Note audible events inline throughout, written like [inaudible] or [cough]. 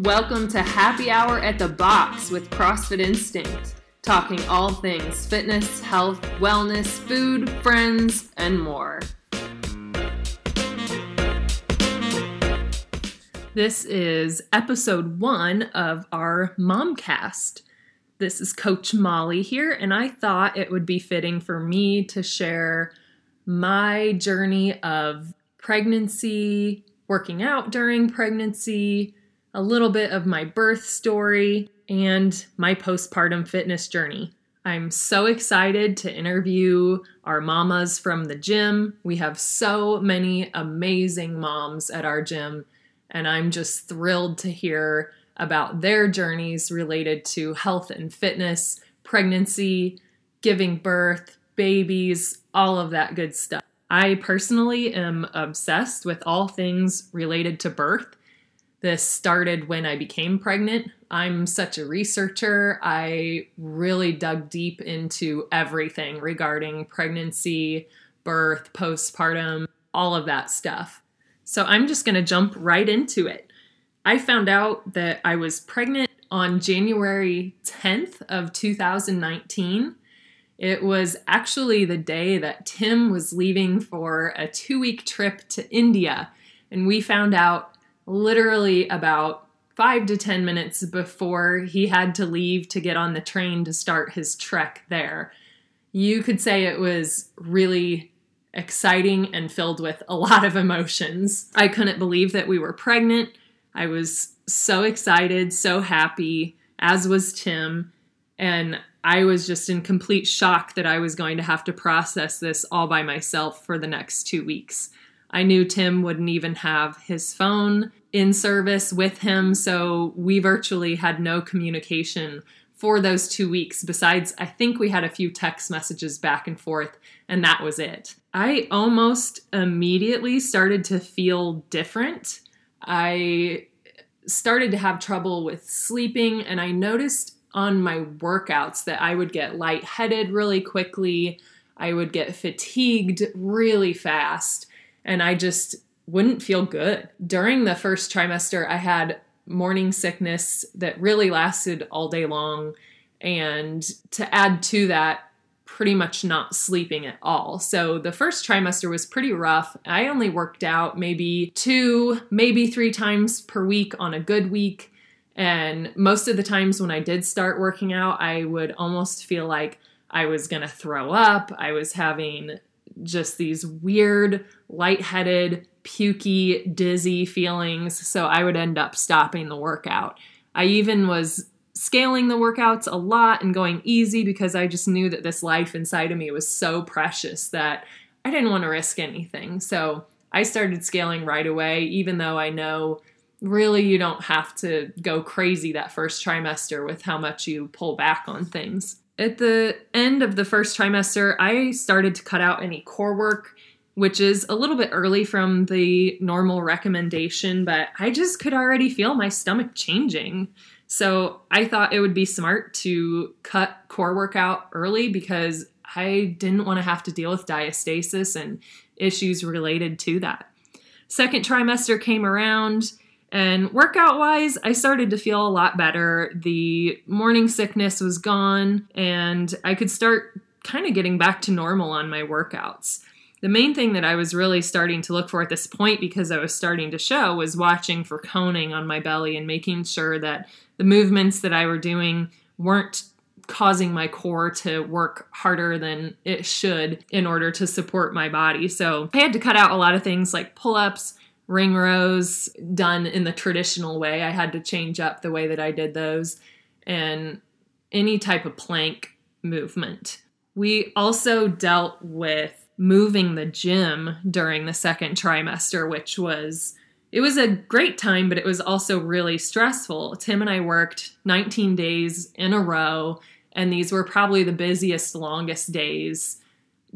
Welcome to Happy Hour at the Box with CrossFit Instinct, talking all things fitness, health, wellness, food, friends, and more. This is episode one of our Momcast. This is Coach Molly here, and I thought it would be fitting for me to share my journey of pregnancy, working out during pregnancy, a little bit of my birth story, and my postpartum fitness journey. I'm so excited to interview our mamas from the gym. We have so many amazing moms at our gym, and I'm just thrilled to hear about their journeys related to health and fitness, pregnancy, giving birth, babies, all of that good stuff. I personally am obsessed with all things related to birth. This started when I became pregnant. I'm such a researcher. I really dug deep into everything regarding pregnancy, birth, postpartum, all of that stuff. So I'm just going to jump right into it. I found out that I was pregnant on January 10th of 2019 it was actually the day that Tim was leaving for a two week trip to India, and we found out literally about five to 10 minutes before he had to leave to get on the train to start his trek there. You could say it was really exciting and filled with a lot of emotions. I couldn't believe that we were pregnant. I was so excited, so happy, as was Tim. And I was just in complete shock that I was going to have to process this all by myself for the next two weeks. I knew Tim wouldn't even have his phone in service with him, so we virtually had no communication for those two weeks. Besides, I think we had a few text messages back and forth, and that was it. I almost immediately started to feel different. I started to have trouble with sleeping, and I noticed on my workouts that I would get lightheaded really quickly. I would get fatigued really fast, and I just wouldn't feel good. During the first trimester, I had morning sickness that really lasted all day long. And to add to that, pretty much not sleeping at all. So the first trimester was pretty rough. I only worked out maybe two, maybe three times per week on a good week. And most of the times when I did start working out, I would almost feel like I was going to throw up. I was having just these weird, lightheaded, pukey, dizzy feelings. So I would end up stopping the workout. I even was scaling the workouts a lot and going easy because I just knew that this life inside of me was so precious that I didn't want to risk anything. So I started scaling right away, even though I know really you don't have to go crazy that first trimester with how much you pull back on things. At the end of the first trimester, I started to cut out any core work, which is a little bit early from the normal recommendation, but I just could already feel my stomach changing. So I thought it would be smart to cut core work out early because I didn't want to have to deal with diastasis and issues related to that. Second trimester came around and workout wise, I started to feel a lot better. The morning sickness was gone, and I could start kind of getting back to normal on my workouts. The main thing that I was really starting to look for at this point, because I was starting to show, was watching for coning on my belly and making sure that the movements that I were doing weren't causing my core to work harder than it should in order to support my body. So I had to cut out a lot of things like pull ups, ring rows done in the traditional way. I had to change up the way that I did those and any type of plank movement. We also dealt with moving the gym during the second trimester, which was it was a great time, but it was also really stressful. Tim and I worked 19 days in a row, and these were probably the busiest, longest days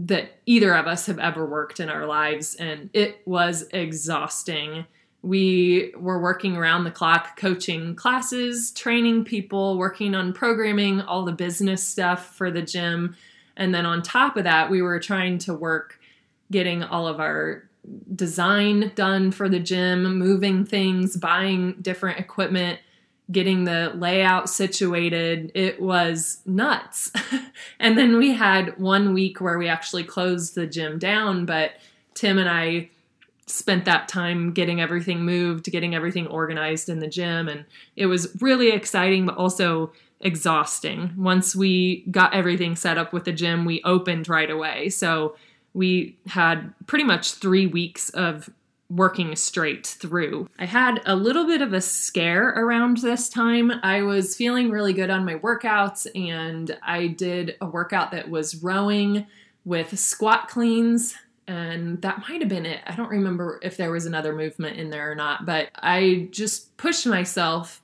that either of us have ever worked in our lives, and it was exhausting. We were working around the clock, coaching classes, training people, working on programming, all the business stuff for the gym. And then on top of that, we were trying to work getting all of our design done for the gym, moving things, buying different equipment. Getting the layout situated. It was nuts. [laughs] and then we had one week where we actually closed the gym down, but Tim and I spent that time getting everything moved, getting everything organized in the gym. And it was really exciting, but also exhausting. Once we got everything set up with the gym, we opened right away. So we had pretty much three weeks of working straight through. I had a little bit of a scare around this time. I was feeling really good on my workouts, and I did a workout that was rowing with squat cleans. And that might have been it. I don't remember if there was another movement in there or not, but I just pushed myself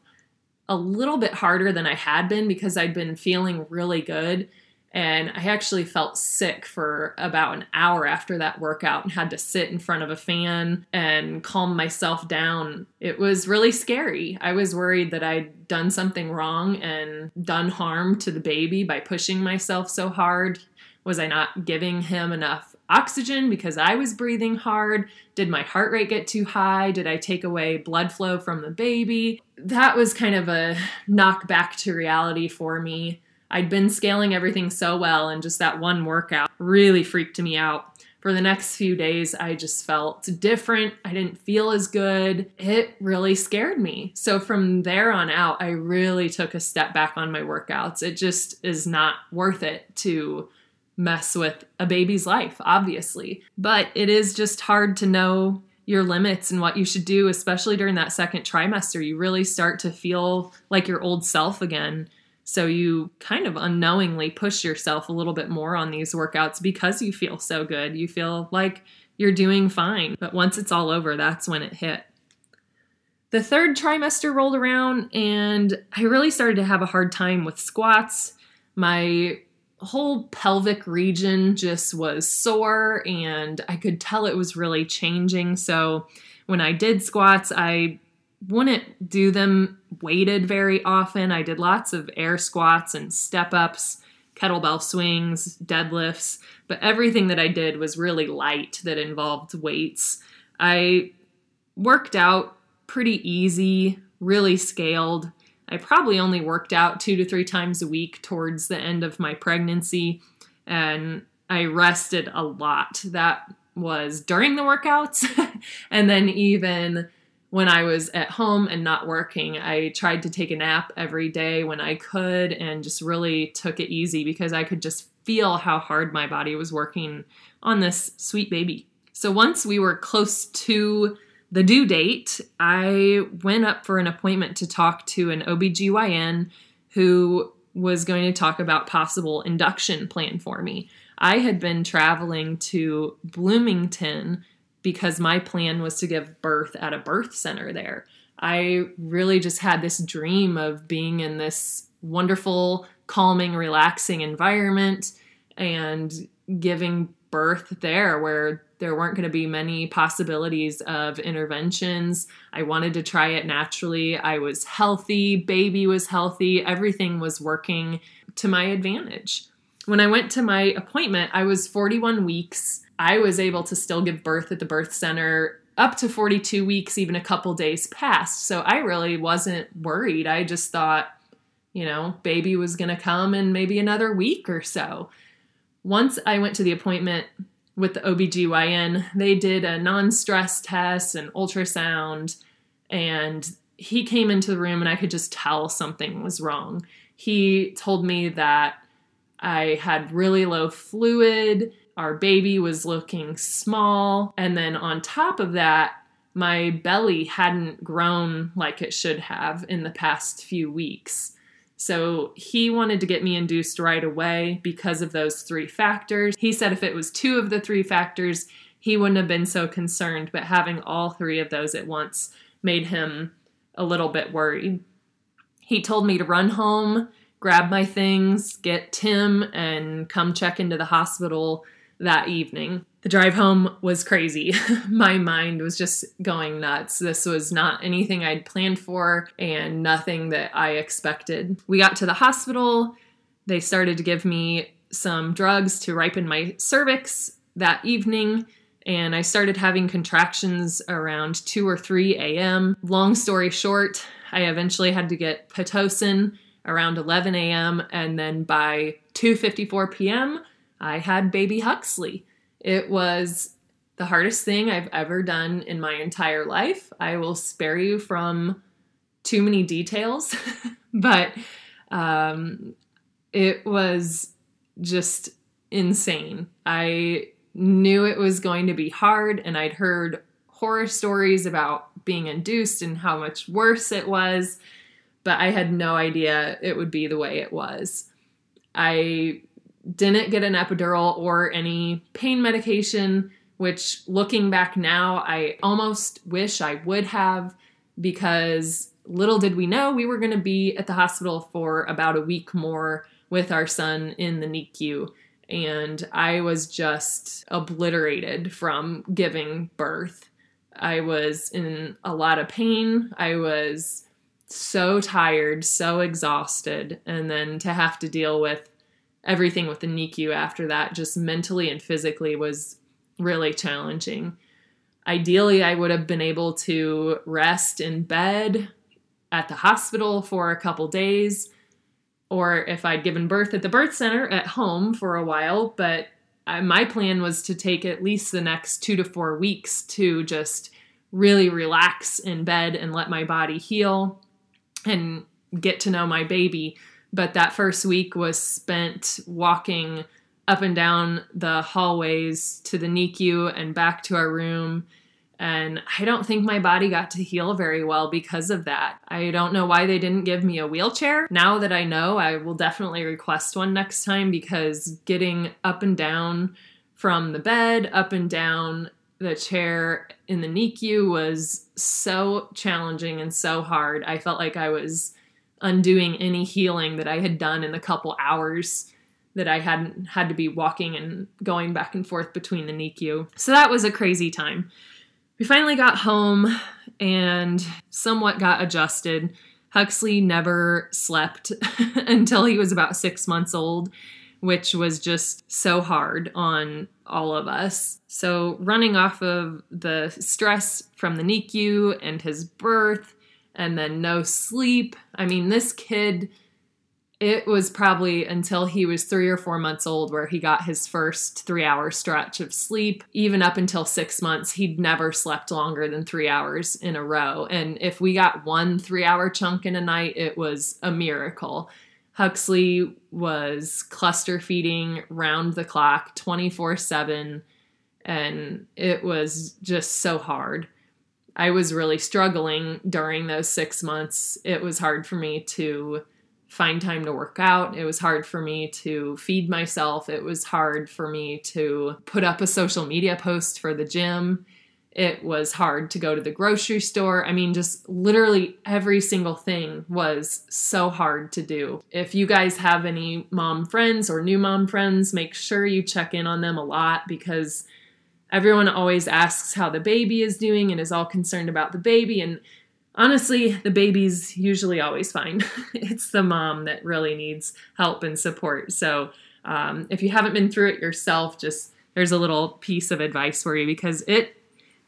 a little bit harder than I had been because I'd been feeling really good. And I actually felt sick for about an hour after that workout and had to sit in front of a fan and calm myself down. It was really scary. I was worried that I'd done something wrong and done harm to the baby by pushing myself so hard. Was I not giving him enough oxygen because I was breathing hard? Did my heart rate get too high? Did I take away blood flow from the baby? That was kind of a knock back to reality for me. I'd been scaling everything so well, and just that one workout really freaked me out. For the next few days, I just felt different. I didn't feel as good. It really scared me. So from there on out, I really took a step back on my workouts. It just is not worth it to mess with a baby's life, obviously. But it is just hard to know your limits and what you should do, especially during that second trimester. You really start to feel like your old self again. So you kind of unknowingly push yourself a little bit more on these workouts because you feel so good. You feel like you're doing fine. But once it's all over, that's when it hit. The third trimester rolled around and I really started to have a hard time with squats. My whole pelvic region just was sore and I could tell it was really changing. So when I did squats, I wouldn't do them weighted very often. I did lots of air squats and step ups, kettlebell swings, deadlifts, but everything that I did was really light that involved weights. I worked out pretty easy, really scaled. I probably only worked out two to three times a week towards the end of my pregnancy, and I rested a lot. That was during the workouts, [laughs] and then even when I was at home and not working, I tried to take a nap every day when I could and just really took it easy because I could just feel how hard my body was working on this sweet baby. So once we were close to the due date, I went up for an appointment to talk to an OBGYN who was going to talk about possible induction plan for me. I had been traveling to Bloomington because my plan was to give birth at a birth center there. I really just had this dream of being in this wonderful, calming, relaxing environment and giving birth there where there weren't going to be many possibilities of interventions. I wanted to try it naturally. I was healthy, baby was healthy, everything was working to my advantage. When I went to my appointment, I was 41 weeks I was able to still give birth at the birth center up to 42 weeks, even a couple days past. So I really wasn't worried. I just thought, you know, baby was going to come in maybe another week or so. Once I went to the appointment with the OBGYN, they did a non stress test, an ultrasound, and he came into the room and I could just tell something was wrong. He told me that I had really low fluid our baby was looking small. And then on top of that, my belly hadn't grown like it should have in the past few weeks. So he wanted to get me induced right away because of those three factors. He said if it was two of the three factors, he wouldn't have been so concerned, but having all three of those at once made him a little bit worried. He told me to run home, grab my things, get Tim, and come check into the hospital that evening. The drive home was crazy. [laughs] My mind was just going nuts. This was not anything I'd planned for and nothing that I expected. We got to the hospital. They started to give me some drugs to ripen my cervix that evening and I started having contractions around 2 or 3 a.m. Long story short, I eventually had to get Pitocin around 11 a.m. and then by 2:54 p.m. I had baby Huxley. It was the hardest thing I've ever done in my entire life. I will spare you from too many details, [laughs] but um, it was just insane. I knew it was going to be hard, and I'd heard horror stories about being induced and how much worse it was, but I had no idea it would be the way it was. I didn't get an epidural or any pain medication, which looking back now, I almost wish I would have because little did we know we were going to be at the hospital for about a week more with our son in the NICU. And I was just obliterated from giving birth. I was in a lot of pain. I was so tired, so exhausted. And then to have to deal with everything with the NICU after that, just mentally and physically, was really challenging. Ideally, I would have been able to rest in bed at the hospital for a couple days, or if I'd given birth at the birth center at home for a while. But I, my plan was to take at least the next two to four weeks to just really relax in bed and let my body heal and get to know my baby. But that first week was spent walking up and down the hallways to the NICU and back to our room. And I don't think my body got to heal very well because of that. I don't know why they didn't give me a wheelchair. Now that I know, I will definitely request one next time because getting up and down from the bed, up and down the chair in the NICU was so challenging and so hard. I felt like I was undoing any healing that I had done in the couple hours that I hadn't had to be walking and going back and forth between the NICU. So that was a crazy time. We finally got home and somewhat got adjusted. Huxley never slept [laughs] until he was about six months old, which was just so hard on all of us. So, running off of the stress from the NICU and his birth, and then no sleep. I mean, this kid, it was probably until he was three or four months old where he got his first three hour stretch of sleep. Even up until six months, he'd never slept longer than three hours in a row. And if we got one three hour chunk in a night, it was a miracle. Huxley was cluster feeding round the clock 24 7, and it was just so hard. I was really struggling during those six months. It was hard for me to find time to work out. It was hard for me to feed myself. It was hard for me to put up a social media post for the gym. It was hard to go to the grocery store. I mean, just literally every single thing was so hard to do. If you guys have any mom friends or new mom friends, make sure you check in on them a lot because everyone always asks how the baby is doing and is all concerned about the baby. And honestly, the baby's usually always fine. [laughs] it's the mom that really needs help and support. So um, if you haven't been through it yourself, just there's a little piece of advice for you because it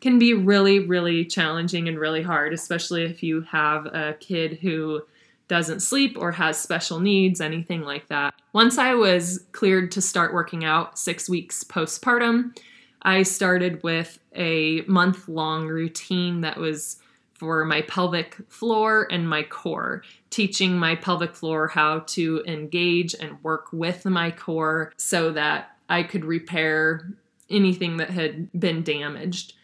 can be really, really challenging and really hard, especially if you have a kid who doesn't sleep or has special needs, anything like that. Once I was cleared to start working out six weeks postpartum, I started with a month long routine that was for my pelvic floor and my core, teaching my pelvic floor how to engage and work with my core so that I could repair anything that had been damaged.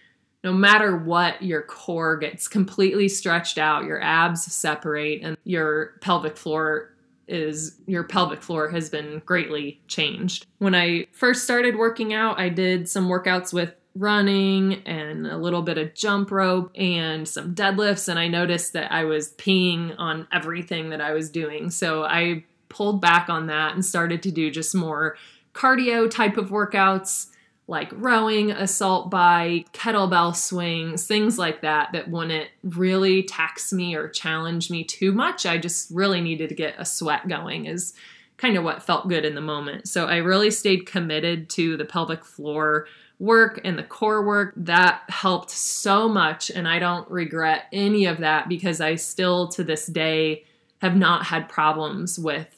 No matter what, your core gets completely stretched out, your abs separate, and your pelvic floor is your pelvic floor has been greatly changed. When I first started working out, I did some workouts with running and a little bit of jump rope and some deadlifts, and I noticed that I was peeing on everything that I was doing. So I pulled back on that and started to do just more cardio type of workouts like rowing, assault bike, kettlebell swings, things like that, that wouldn't really tax me or challenge me too much. I just really needed to get a sweat going, is kind of what felt good in the moment. So I really stayed committed to the pelvic floor work and the core work that helped so much and I don't regret any of that because I still to this day have not had problems with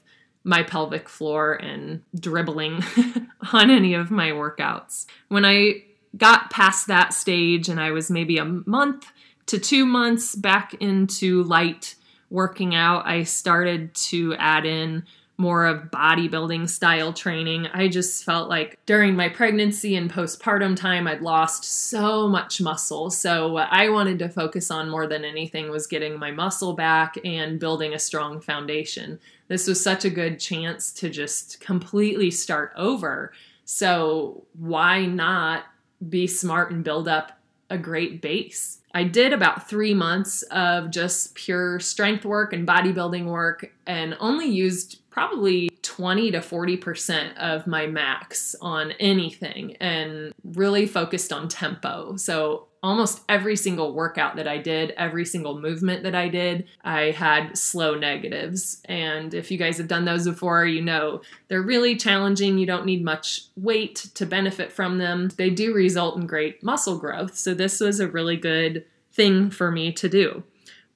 my pelvic floor and dribbling [laughs] on any of my workouts. When I got past that stage and I was maybe a month to 2 months back into light working out, I started to add in more of bodybuilding style training. I just felt like during my pregnancy and postpartum time, I'd lost so much muscle. So, what I wanted to focus on more than anything was getting my muscle back and building a strong foundation. This was such a good chance to just completely start over. So, why not be smart and build up a great base? I did about three months of just pure strength work and bodybuilding work and only used probably 20 to 40% of my max on anything and really focused on tempo. So almost every single workout that I did, every single movement that I did, I had slow negatives. And if you guys have done those before, you know they're really challenging. You don't need much weight to benefit from them. They do result in great muscle growth. So this was a really good thing for me to do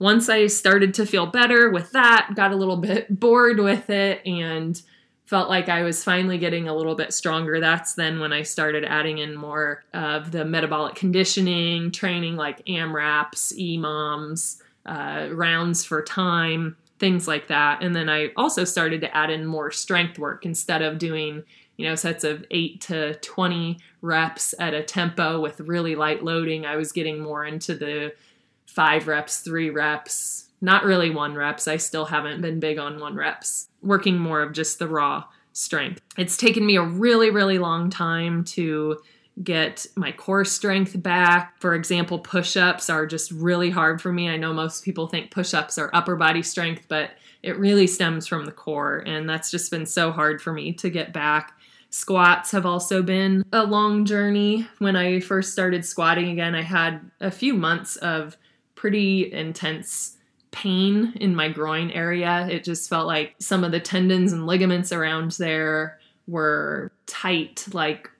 once I started to feel better with that, got a little bit [laughs] bored with it and felt like I was finally getting a little bit stronger. That's then when I started adding in more of the metabolic conditioning training like AMRAPs, EMOMs, uh, rounds for time, things like that. And then I also started to add in more strength work instead of doing you know sets of 8 to 20 reps at a tempo with really light loading i was getting more into the five reps, three reps, not really one reps. I still haven't been big on one reps, working more of just the raw strength. It's taken me a really, really long time to get my core strength back. For example, push ups are just really hard for me. I know most people think push ups are upper body strength, but it really stems from the core. And that's just been so hard for me to get back. Squats have also been a long journey. When I first started squatting again, I had a few months of pretty intense pain in my groin area. It just felt like some of the tendons and ligaments around there were tight, like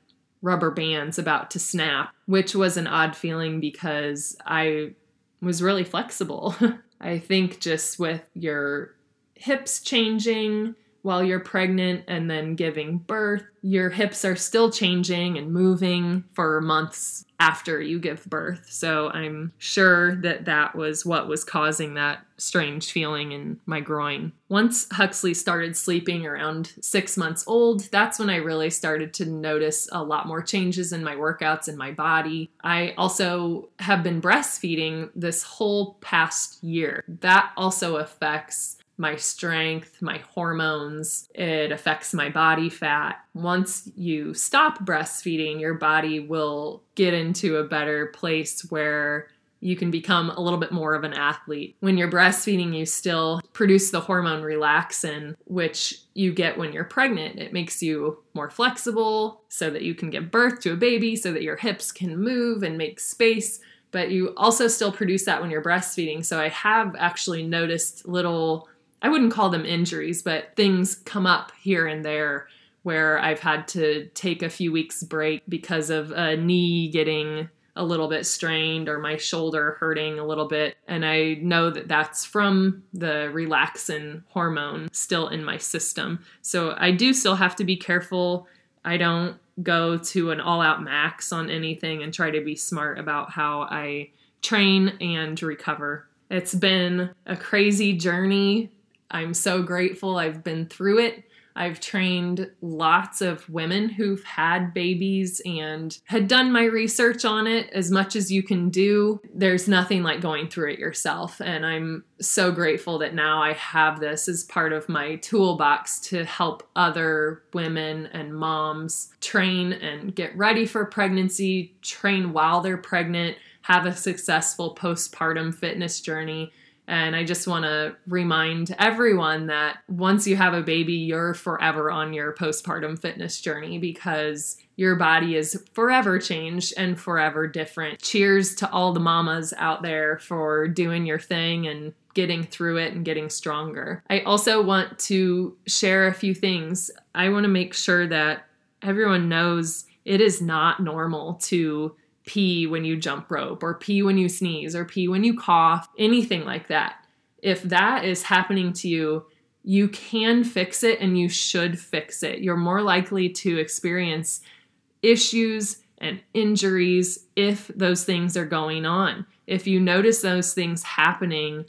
rubber bands about to snap, which was an odd feeling because I was really flexible. [laughs] I think just with your hips changing while you're pregnant and then giving birth, your hips are still changing and moving for months after you give birth. So I'm sure that that was what was causing that strange feeling in my groin. Once Huxley started sleeping around six months old, that's when I really started to notice a lot more changes in my workouts and my body. I also have been breastfeeding this whole past year. That also affects my strength, my hormones, it affects my body fat. Once you stop breastfeeding, your body will get into a better place where you can become a little bit more of an athlete. When you're breastfeeding, you still produce the hormone relaxin, which you get when you're pregnant. It makes you more flexible so that you can give birth to a baby, so that your hips can move and make space. But you also still produce that when you're breastfeeding. So I have actually noticed little I wouldn't call them injuries, but things come up here and there where I've had to take a few weeks break because of a knee getting a little bit strained or my shoulder hurting a little bit and I know that that's from the relaxin hormone still in my system. So I do still have to be careful. I don't go to an all out max on anything and try to be smart about how I train and recover. It's been a crazy journey I'm so grateful I've been through it. I've trained lots of women who've had babies and had done my research on it as much as you can do. There's nothing like going through it yourself. And I'm so grateful that now I have this as part of my toolbox to help other women and moms train and get ready for pregnancy, train while they're pregnant, have a successful postpartum fitness journey and I just want to remind everyone that once you have a baby, you're forever on your postpartum fitness journey because your body is forever changed and forever different. Cheers to all the mamas out there for doing your thing and getting through it and getting stronger. I also want to share a few things. I want to make sure that everyone knows it is not normal to pee when you jump rope or pee when you sneeze or pee when you cough, anything like that. If that is happening to you, you can fix it and you should fix it. You're more likely to experience issues and injuries if those things are going on. If you notice those things happening,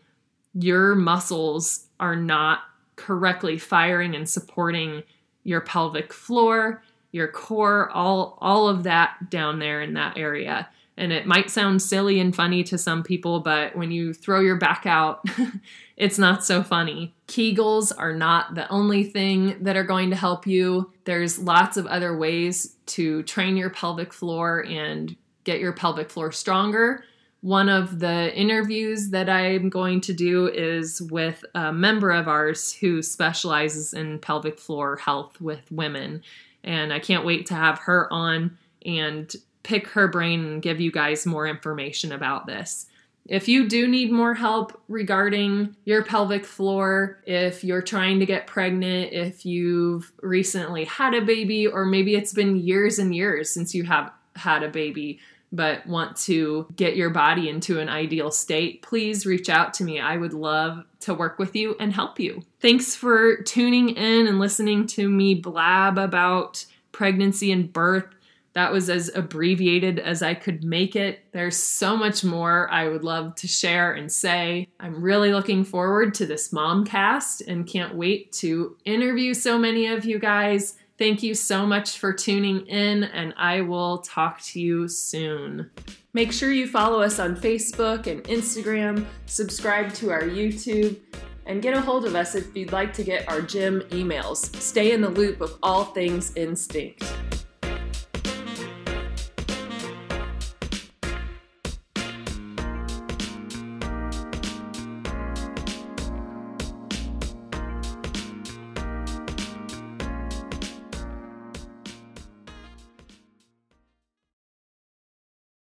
your muscles are not correctly firing and supporting your pelvic floor, your core, all all of that down there in that area. And it might sound silly and funny to some people, but when you throw your back out, [laughs] it's not so funny. Kegels are not the only thing that are going to help you. There's lots of other ways to train your pelvic floor and get your pelvic floor stronger. One of the interviews that I'm going to do is with a member of ours who specializes in pelvic floor health with women. And I can't wait to have her on and pick her brain and give you guys more information about this. If you do need more help regarding your pelvic floor, if you're trying to get pregnant, if you've recently had a baby, or maybe it's been years and years since you have had a baby, but want to get your body into an ideal state, please reach out to me. I would love to work with you and help you. Thanks for tuning in and listening to me blab about pregnancy and birth. That was as abbreviated as I could make it. There's so much more I would love to share and say. I'm really looking forward to this Momcast and can't wait to interview so many of you guys. Thank you so much for tuning in, and I will talk to you soon. Make sure you follow us on Facebook and Instagram, subscribe to our YouTube, and get a hold of us if you'd like to get our gym emails. Stay in the loop of all things instinct.